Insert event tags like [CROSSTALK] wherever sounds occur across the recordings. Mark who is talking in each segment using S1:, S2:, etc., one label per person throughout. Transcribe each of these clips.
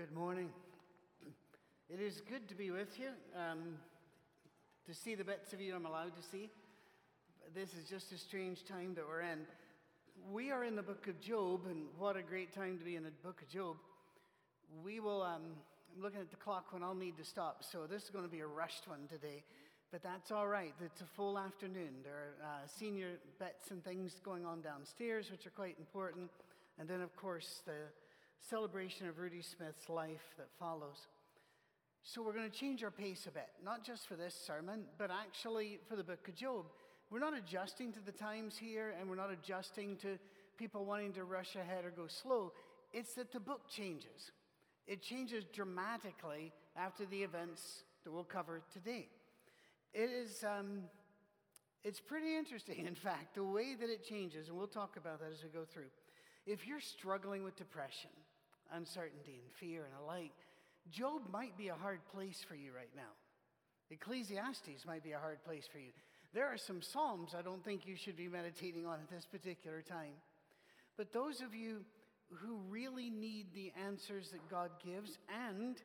S1: Good morning. It is good to be with you, um, to see the bits of you I'm allowed to see. This is just a strange time that we're in. We are in the book of Job, and what a great time to be in the book of Job. We will, um, I'm looking at the clock when I'll need to stop, so this is going to be a rushed one today, but that's all right. It's a full afternoon. There are uh, senior bets and things going on downstairs, which are quite important, and then, of course, the celebration of Rudy Smith's life that follows. So we're going to change our pace a bit, not just for this sermon, but actually for the book of Job. We're not adjusting to the times here, and we're not adjusting to people wanting to rush ahead or go slow. It's that the book changes. It changes dramatically after the events that we'll cover today. It is, um, it's pretty interesting, [LAUGHS] in fact, the way that it changes, and we'll talk about that as we go through. If you're struggling with depression, uncertainty and fear and the like, Job might be a hard place for you right now. Ecclesiastes might be a hard place for you. There are some Psalms I don't think you should be meditating on at this particular time. But those of you who really need the answers that God gives and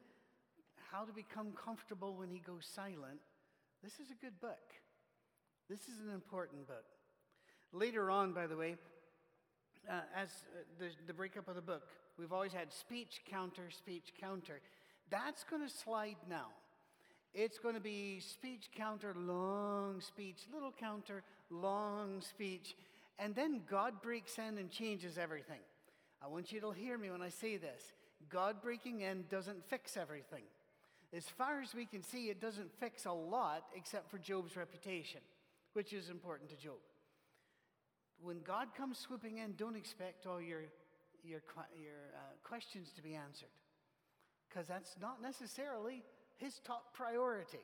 S1: how to become comfortable when He goes silent, this is a good book. This is an important book. Later on, by the way, uh, as uh, the, the breakup of the book, we've always had speech, counter, speech, counter. That's going to slide now. It's going to be speech, counter, long speech, little counter, long speech. And then God breaks in and changes everything. I want you to hear me when I say this. God breaking in doesn't fix everything. As far as we can see, it doesn't fix a lot except for Job's reputation, which is important to Job when God comes swooping in, don't expect all your, your, your uh, questions to be answered, because that's not necessarily his top priority.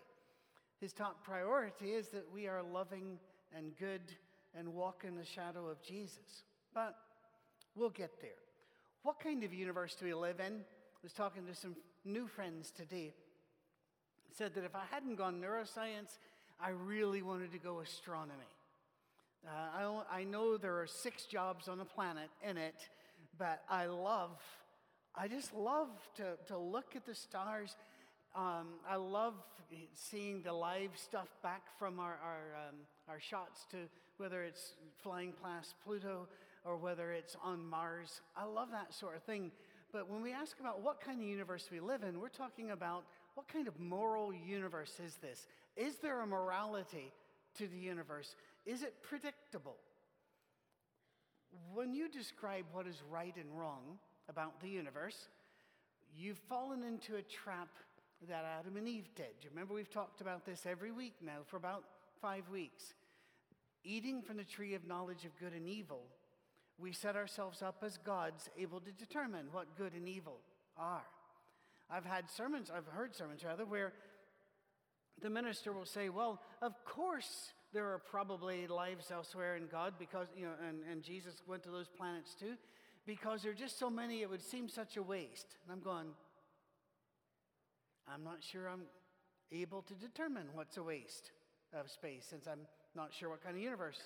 S1: His top priority is that we are loving and good and walk in the shadow of Jesus. But we'll get there. What kind of universe do we live in? I was talking to some new friends today. Said that if I hadn't gone neuroscience, I really wanted to go astronomy. Uh, I, I know there are six jobs on the planet in it, but I love, I just love to, to look at the stars. Um, I love seeing the live stuff back from our, our, um, our shots to whether it's flying past Pluto or whether it's on Mars. I love that sort of thing. But when we ask about what kind of universe we live in, we're talking about what kind of moral universe is this? Is there a morality to the universe? Is it predictable? When you describe what is right and wrong about the universe, you've fallen into a trap that Adam and Eve did. Remember we've talked about this every week now for about five weeks? Eating from the tree of knowledge of good and evil, we set ourselves up as gods able to determine what good and evil are. I've had sermons, I've heard sermons rather, where the minister will say, Well, of course there are probably lives elsewhere in God because, you know, and, and Jesus went to those planets too, because there are just so many, it would seem such a waste. And I'm going, I'm not sure I'm able to determine what's a waste of space since I'm not sure what kind of universe.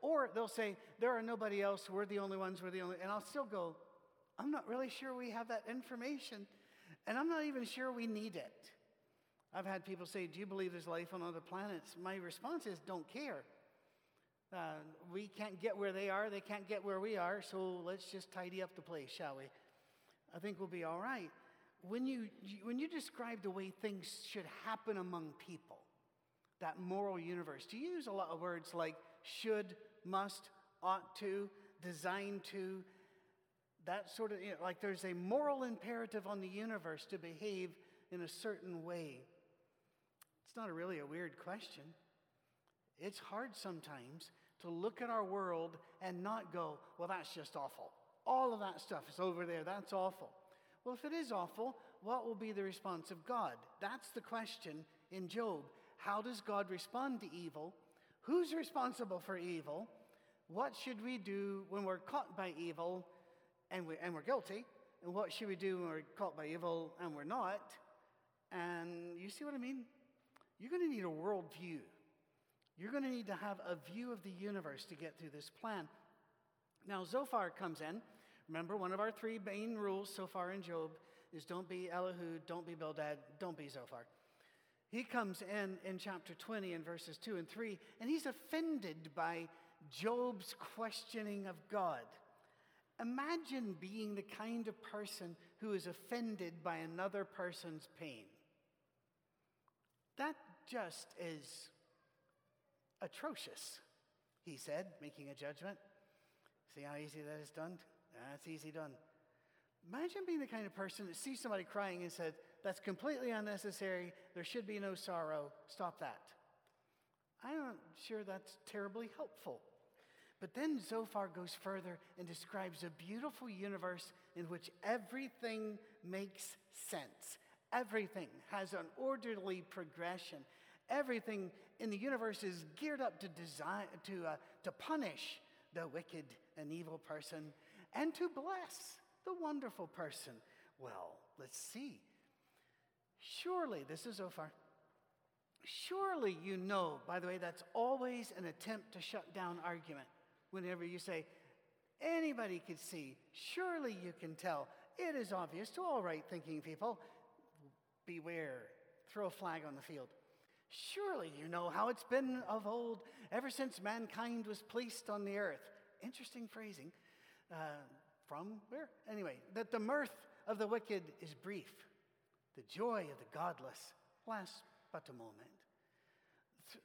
S1: Or they'll say, There are nobody else, we're the only ones, we're the only, and I'll still go, I'm not really sure we have that information, and I'm not even sure we need it. I've had people say, Do you believe there's life on other planets? My response is, Don't care. Uh, we can't get where they are, they can't get where we are, so let's just tidy up the place, shall we? I think we'll be all right. When you, when you describe the way things should happen among people, that moral universe, do you use a lot of words like should, must, ought to, designed to? That sort of, you know, like there's a moral imperative on the universe to behave in a certain way. It's not really a weird question. It's hard sometimes to look at our world and not go, well, that's just awful. All of that stuff is over there. That's awful. Well, if it is awful, what will be the response of God? That's the question in Job. How does God respond to evil? Who's responsible for evil? What should we do when we're caught by evil and, we, and we're guilty? And what should we do when we're caught by evil and we're not? And you see what I mean? You're going to need a worldview. You're going to need to have a view of the universe to get through this plan. Now, Zophar comes in. Remember, one of our three main rules so far in Job is don't be Elihu, don't be Bildad, don't be Zophar. He comes in in chapter 20 in verses 2 and 3, and he's offended by Job's questioning of God. Imagine being the kind of person who is offended by another person's pain. That just is atrocious, he said, making a judgment. See how easy that is done? That's easy done. Imagine being the kind of person that sees somebody crying and said, That's completely unnecessary. There should be no sorrow. Stop that. I'm not sure that's terribly helpful. But then Zophar goes further and describes a beautiful universe in which everything makes sense. Everything has an orderly progression. Everything in the universe is geared up to, design, to, uh, to punish the wicked and evil person and to bless the wonderful person. Well, let's see. Surely, this is Zophar. Surely you know, by the way, that's always an attempt to shut down argument. Whenever you say, anybody could see, surely you can tell. It is obvious to all right thinking people. Beware, throw a flag on the field. Surely you know how it's been of old, ever since mankind was placed on the earth. Interesting phrasing. Uh, from where? Anyway, that the mirth of the wicked is brief, the joy of the godless lasts but a moment.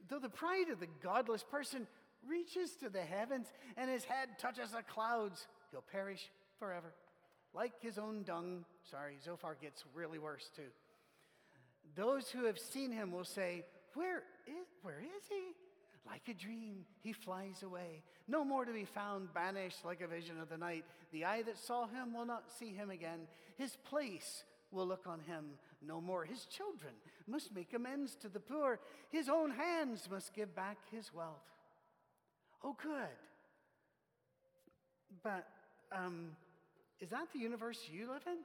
S1: Though the pride of the godless person reaches to the heavens and his head touches the clouds, he'll perish forever. Like his own dung. Sorry, Zophar gets really worse too. Those who have seen him will say, Where is, where is he? Like a dream, he flies away, no more to be found, banished like a vision of the night. The eye that saw him will not see him again. His place will look on him no more. His children must make amends to the poor. His own hands must give back his wealth. Oh, good. But um, is that the universe you live in?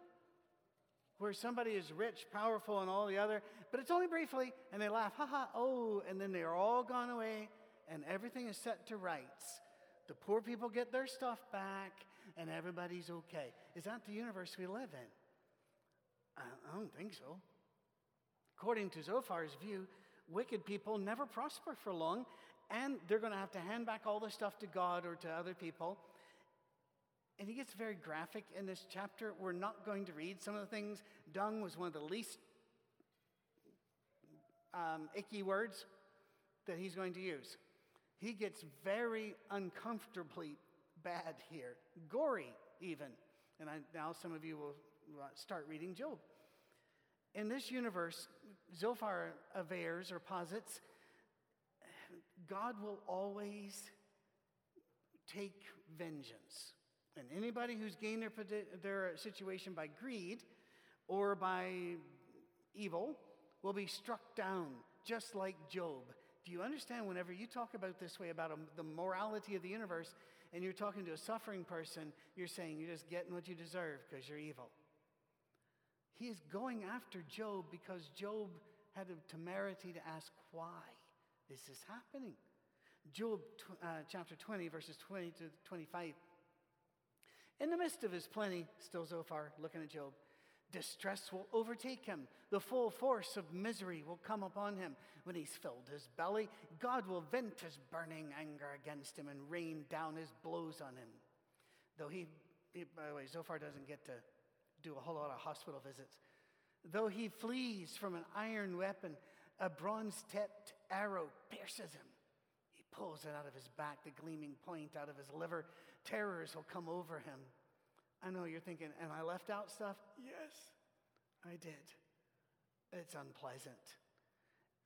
S1: Where somebody is rich, powerful, and all the other, but it's only briefly, and they laugh, ha ha, oh, and then they're all gone away, and everything is set to rights. The poor people get their stuff back, and everybody's okay. Is that the universe we live in? I don't think so. According to Zophar's view, wicked people never prosper for long, and they're going to have to hand back all the stuff to God or to other people. And he gets very graphic in this chapter. We're not going to read some of the things. Dung was one of the least um, icky words that he's going to use. He gets very uncomfortably bad here, gory even. And I, now some of you will start reading Job. In this universe, Zophar avers or posits God will always take vengeance. And anybody who's gained their, their situation by greed or by evil will be struck down, just like Job. Do you understand whenever you talk about this way about a, the morality of the universe and you're talking to a suffering person, you're saying you're just getting what you deserve because you're evil? He is going after Job because Job had the temerity to ask why this is happening. Job uh, chapter 20, verses 20 to 25. In the midst of his plenty, still Zophar looking at Job, distress will overtake him. The full force of misery will come upon him. When he's filled his belly, God will vent his burning anger against him and rain down his blows on him. Though he, he by the way, Zophar doesn't get to do a whole lot of hospital visits. Though he flees from an iron weapon, a bronze tipped arrow pierces him. He pulls it out of his back, the gleaming point out of his liver. Terrors will come over him. I know you're thinking, and I left out stuff? Yes, I did. It's unpleasant.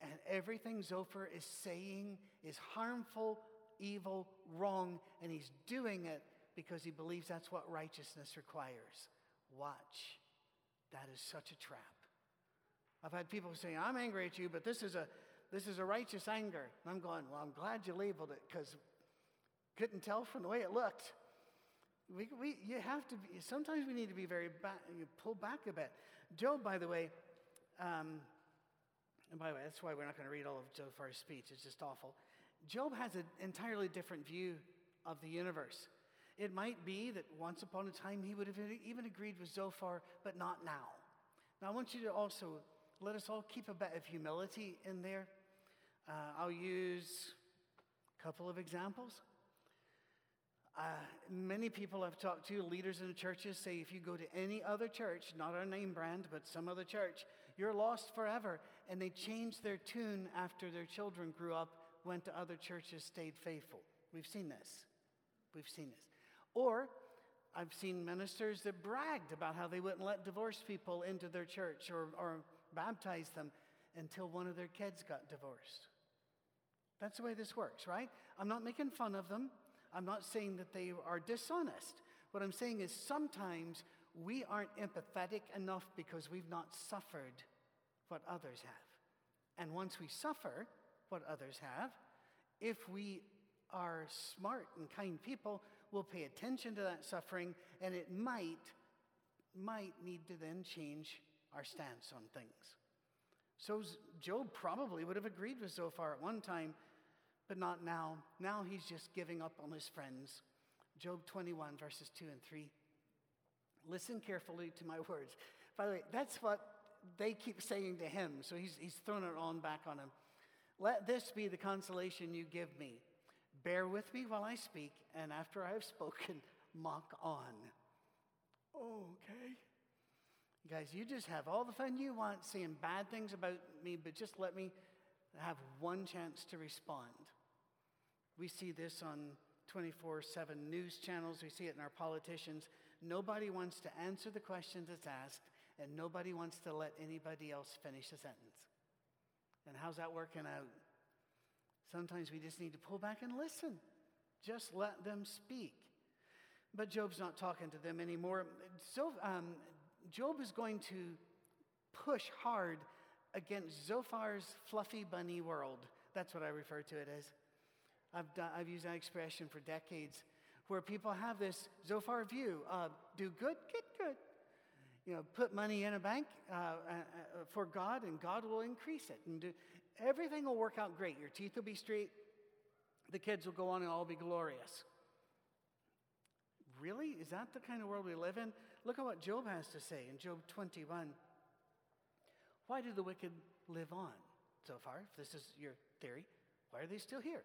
S1: And everything Zophar is saying is harmful, evil, wrong, and he's doing it because he believes that's what righteousness requires. Watch. That is such a trap. I've had people say, I'm angry at you, but this is a, this is a righteous anger. And I'm going, well, I'm glad you labeled it because couldn't tell from the way it looked. We, we, you have to be, sometimes we need to be very back, pull back a bit. Job, by the way, um, and by the way, that's why we're not going to read all of Job Zophar's speech. It's just awful. Job has an entirely different view of the universe. It might be that once upon a time he would have even agreed with Zophar, but not now. Now, I want you to also let us all keep a bit of humility in there. Uh, I'll use a couple of examples. Uh, many people I've talked to, leaders in churches, say if you go to any other church, not our name brand, but some other church, you're lost forever. And they changed their tune after their children grew up, went to other churches, stayed faithful. We've seen this. We've seen this. Or I've seen ministers that bragged about how they wouldn't let divorced people into their church or, or baptize them until one of their kids got divorced. That's the way this works, right? I'm not making fun of them. I'm not saying that they are dishonest. What I'm saying is sometimes we aren't empathetic enough because we've not suffered what others have. And once we suffer what others have, if we are smart and kind people, we'll pay attention to that suffering and it might might need to then change our stance on things. So Job probably would have agreed with Zophar at one time, but not now. Now he's just giving up on his friends. Job 21, verses 2 and 3. Listen carefully to my [LAUGHS] words. By the way, that's what they keep saying to him, so he's, he's thrown it on back on him. Let this be the consolation you give me. Bear with me while I speak, and after I have spoken, [LAUGHS] mock on. Okay. Guys, you just have all the fun you want saying bad things about me, but just let me have one chance to respond. We see this on 24 7 news channels, we see it in our politicians. Nobody wants to answer the questions that's asked, and nobody wants to let anybody else finish a sentence. And how's that working out? Sometimes we just need to pull back and listen. Just let them speak. But Job's not talking to them anymore. So, um, Job is going to push hard against Zophar's fluffy bunny world. That's what I refer to it as. I've, done, I've used that expression for decades, where people have this Zophar view do good, get good. You know, put money in a bank uh, uh, uh, for God, and God will increase it. And do, everything will work out great. Your teeth will be straight, the kids will go on and all be glorious. Really? Is that the kind of world we live in? Look at what Job has to say in Job 21. Why do the wicked live on Zophar? If this is your theory, why are they still here?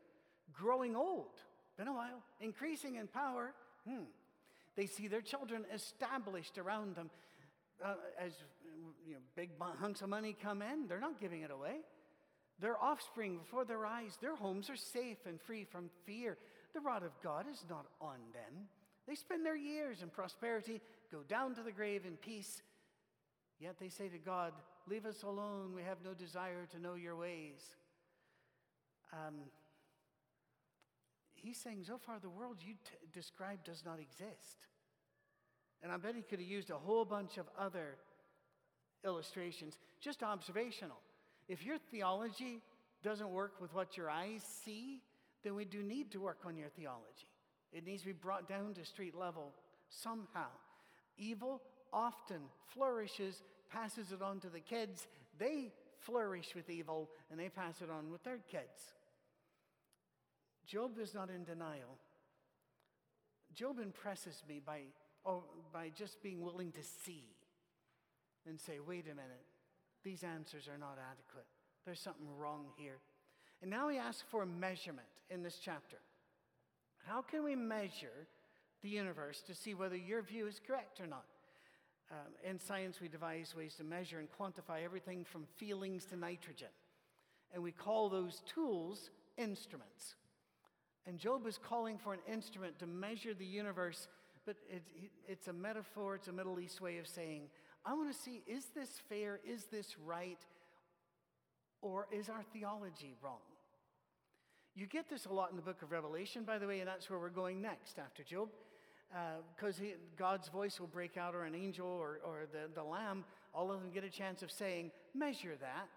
S1: Growing old, been a while, increasing in power. Hmm. They see their children established around them. Uh, as you know, big hunks of money come in, they're not giving it away. Their offspring before their eyes, their homes are safe and free from fear. The rod of God is not on them. They spend their years in prosperity, go down to the grave in peace. Yet they say to God, Leave us alone. We have no desire to know your ways. Um, he's saying, Zophar, the world you t- describe does not exist. And I bet he could have used a whole bunch of other illustrations, just observational. If your theology doesn't work with what your eyes see, then we do need to work on your theology. It needs to be brought down to street level somehow. Evil often flourishes, passes it on to the kids. They flourish with evil and they pass it on with their kids. Job is not in denial. Job impresses me by, oh, by just being willing to see and say, wait a minute, these answers are not adequate. There's something wrong here. And now he asks for a measurement in this chapter. How can we measure the universe to see whether your view is correct or not? Um, in science, we devise ways to measure and quantify everything from feelings to nitrogen. And we call those tools instruments. And Job is calling for an instrument to measure the universe, but it, it, it's a metaphor, it's a Middle East way of saying, I want to see is this fair? Is this right? Or is our theology wrong? You get this a lot in the book of Revelation, by the way, and that's where we're going next after Job. Because uh, God's voice will break out, or an angel, or, or the, the lamb, all of them get a chance of saying, Measure that.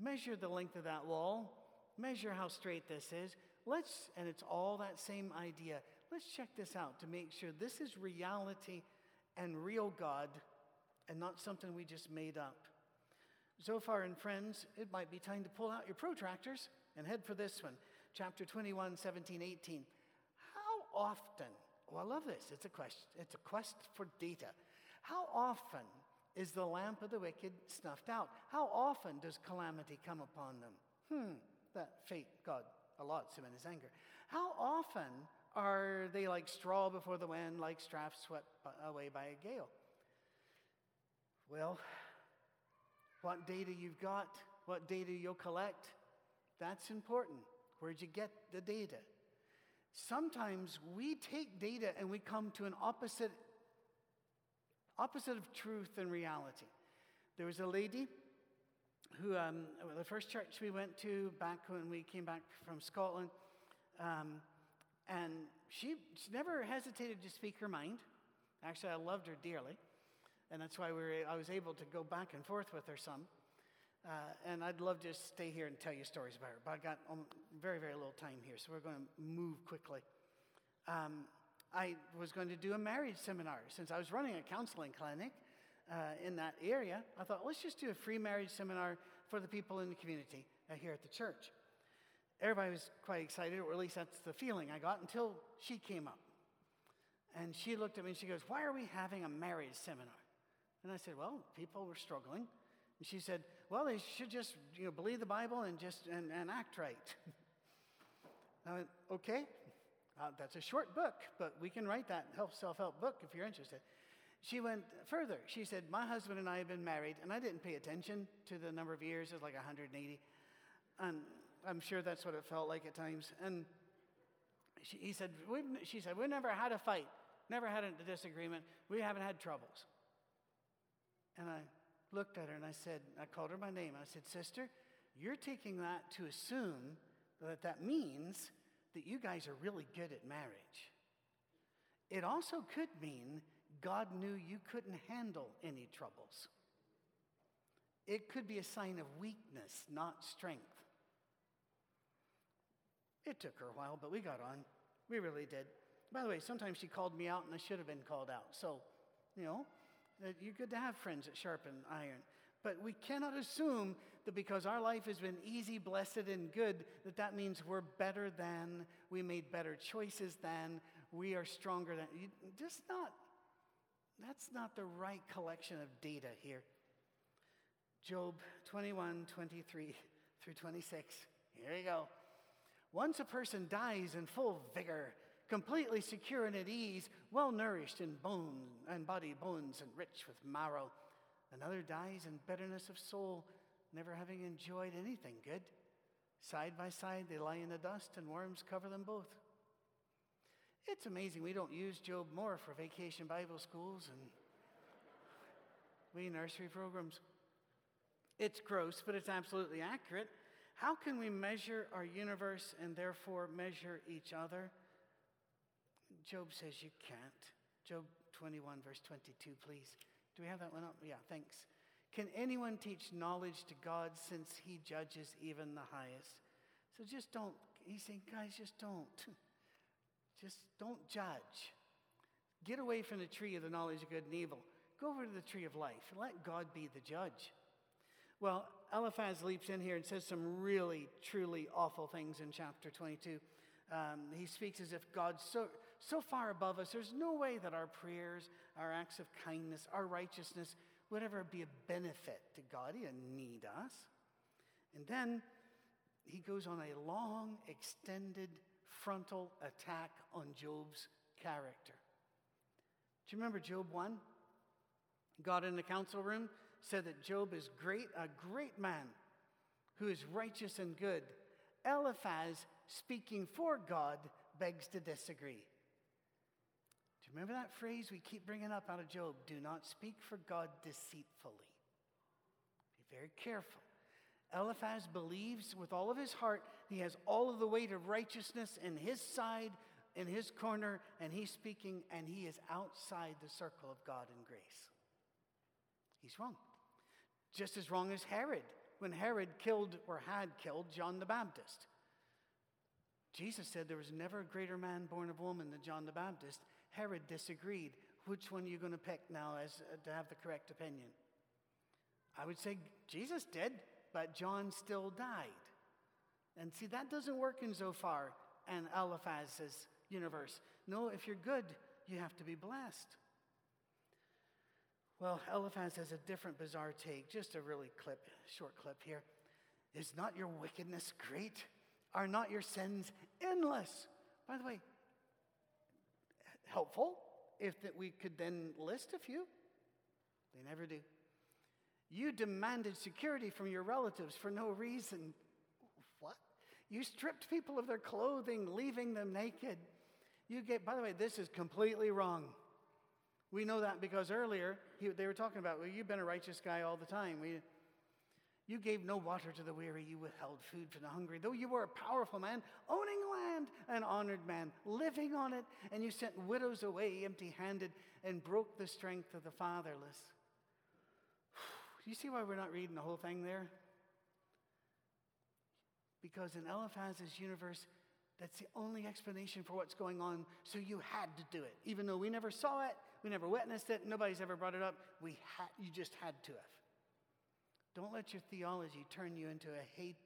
S1: Measure the length of that wall. Measure how straight this is. Let's, and it's all that same idea. Let's check this out to make sure this is reality and real God and not something we just made up. Zophar, and friends, it might be time to pull out your protractors and head for this one. Chapter 21, 17, 18. How often, oh, I love this. It's a quest, It's a quest for data. How often is the lamp of the wicked snuffed out. How often does calamity come upon them? Hmm, that fate, God allots him in his anger. How often are they like straw before the wind, like straw swept away by a gale? Well, what data you've got, what data you'll collect, that's important. Where'd you get the data? Sometimes we take data and we come to an opposite opposite of truth and reality. There was a lady who, um, the first church we went to back when we came back from Scotland, um, and she, she never hesitated to speak her mind. Actually, I loved her dearly, and that's why we were, I was able to go back and forth with her some. Uh, and I'd love to stay here and tell you stories about her, but I got um, very, very little time here, so we're going to move quickly. Um, I was going to do a marriage seminar since I was running a counseling clinic uh, in that area. I thought, let's just do a free marriage seminar for the people in the community uh, here at the church. Everybody was quite excited, or at least that's the feeling I got until she came up. And she looked at me and she goes, Why are we having a marriage seminar? And I said, Well, people were struggling. And she said, Well, they should just you know, believe the Bible and just and, and act right. [LAUGHS] I went, Okay, uh, that's a short book, but we can write that self help book if you're interested. She went further. She said, My husband and I have been married, and I didn't pay attention to the number of years. It was like 180. And I'm sure that's what it felt like at times. And she, he said, She said, We've never had a fight, never had a disagreement. We haven't had troubles. And I looked at her and I said, I called her by name. I said, Sister, you're taking that to assume that that means that you guys are really good at marriage. It also could mean God knew you couldn't handle any troubles. It could be a sign of weakness, not strength. It took her a while, but we got on. We really did. By the way, sometimes she called me out and I should have been called out. So, you know, uh, you're good to have friends that sharpen iron. But we cannot assume that because our life has been easy, blessed, and good, that that means we're better than, we made better choices than, we are stronger than. Just not, that's not the right collection of data here. Job 21, 23 through 26. Here you go. Once a person dies in full vigor, completely secure and at ease, well nourished in bone and body, bones, and rich with marrow, Another dies in bitterness of soul, never having enjoyed anything good. Side by side, they lie in the dust, and worms cover them both. It's amazing we don't use Job more for vacation Bible schools and we nursery programs. It's gross, but it's absolutely accurate. How can we measure our universe and therefore measure each other? Job says you can't. Job 21, verse 22, please. Do we have that one up? Yeah, thanks. Can anyone teach knowledge to God since he judges even the highest? So just don't, he's saying, guys, just don't. [LAUGHS] Just don't judge. Get away from the tree of the knowledge of good and evil. Go over to the tree of life and let God be the judge. Well, Eliphaz leaps in here and says some really, truly awful things in chapter 22. Um, he speaks as if God's so, so far above us, there's no way that our prayers, our acts of kindness, our righteousness would ever be a benefit to God. He doesn't need us. And then he goes on a long, extended frontal attack on Job's character. Do you remember Job 1? God in the council room said that Job is great, a great man who is righteous and good. Eliphaz, speaking for God, begs to disagree. Do you remember that phrase we keep bringing up out of Job? Do not speak for God deceitfully. Be very careful. Eliphaz believes with all of his heart he has all of the weight of righteousness in his side, in his corner, and he's speaking, and he is outside the circle of God and grace. He's wrong. Just as wrong as Herod, when Herod killed or had killed John the Baptist. Jesus said there was never a greater man born of woman than John the Baptist, Herod disagreed. Which one are you going to pick now as uh, to have the correct opinion? I would say Jesus did, but John still died. And see, that doesn't work in Zophar and Eliphaz's universe. No, if you're good, you have to be blessed. Well, Eliphaz has a different bizarre take, just a really clip, short clip here. Is not your wickedness great? Are not your sins endless? By the way, helpful if that we could then list a few. They never do. You demanded security from your relatives for no reason. You stripped people of their clothing, leaving them naked. You get, by the way, this is completely wrong. We know that because earlier he, they were talking about, well, you've been a righteous guy all the time. We, you gave no water to the weary, you withheld food from the hungry. Though you were a powerful man, owning land, an honored man, living on it, and you sent widows away empty handed and broke the strength of the fatherless. [SIGHS] Do you see why we're not reading the whole thing there? Because in Eliphaz's universe, that's the only explanation for what's going on, so you had to do it. Even though we never saw it, we never witnessed it, nobody's ever brought it up, we had, you just had to have. Don't let your theology turn you into a hate,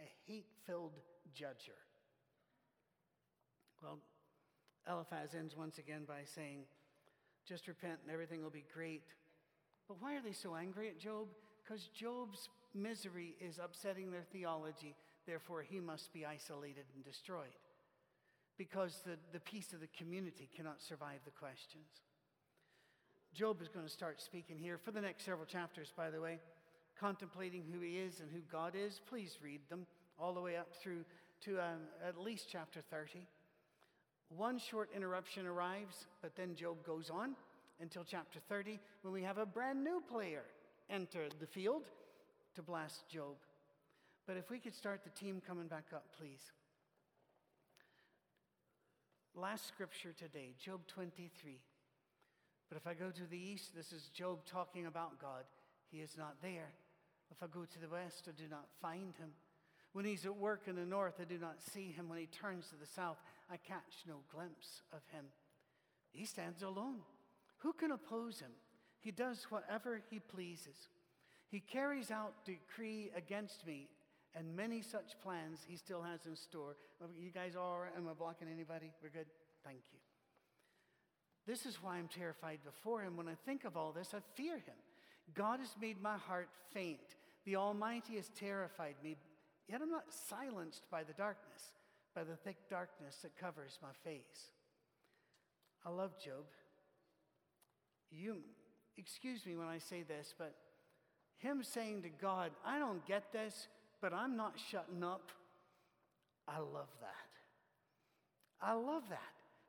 S1: a hate-filled judger. Well, Eliphaz ends once again by saying, just repent and everything will be great. But why are they so angry at Job? Because Job's misery is upsetting their theology, therefore, he must be isolated and destroyed. Because the, the peace of the community cannot survive the questions. Job is going to start speaking here for the next several chapters, by the way contemplating who he is and who God is, please read them all the way up through to um, at least chapter 30. One short interruption arrives, but then Job goes on until chapter 30 when we have a brand new player enter the field to blast Job. But if we could start the team coming back up, please. Last scripture today, Job 23. But if I go to the east, this is Job talking about God. He is not there. If I go to the west, I do not find him. When he's at work in the north, I do not see him. When he turns to the south, I catch no glimpse of him. He stands alone. Who can oppose him? He does whatever he pleases. He carries out decree against me, and many such plans he still has in store. You guys are, Am I blocking anybody? We're good? Thank you. This is why I'm terrified before him. When I think of all this, I fear him. God has made my heart faint. The Almighty has terrified me, yet I'm not silenced by the darkness, by the thick darkness that covers my face. I love Job. You, excuse me when I say this, but him saying to God, I don't get this, but I'm not shutting up. I love that. I love that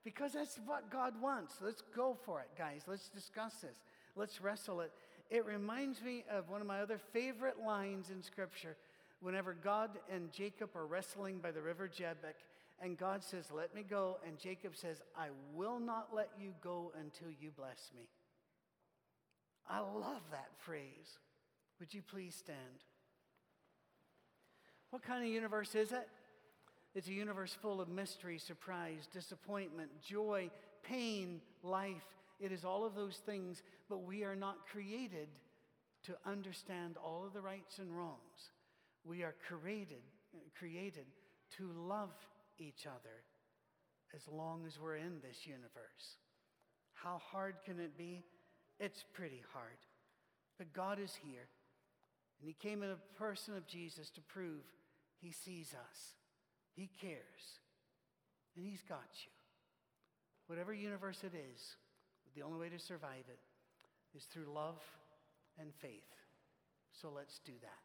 S1: because that's what God wants. Let's go for it, guys. Let's discuss this. Let's wrestle it. It reminds me of one of my other favorite lines in Scripture. Whenever God and Jacob are wrestling by the river Jabbok, and God says, Let me go, and Jacob says, I will not let you go until you bless me. I love that phrase. Would you please stand? What kind of universe is it? It's a universe full of mystery, surprise, disappointment, joy, pain, life, it is all of those things, but we are not created to understand all of the rights and wrongs. We are created, created to love each other as long as we're in this universe. How hard can it be? It's pretty hard. But God is here, and He came in a person of Jesus to prove He sees us, He cares, and He's got you. Whatever universe it is, the only way to survive it is through love and faith. So let's do that.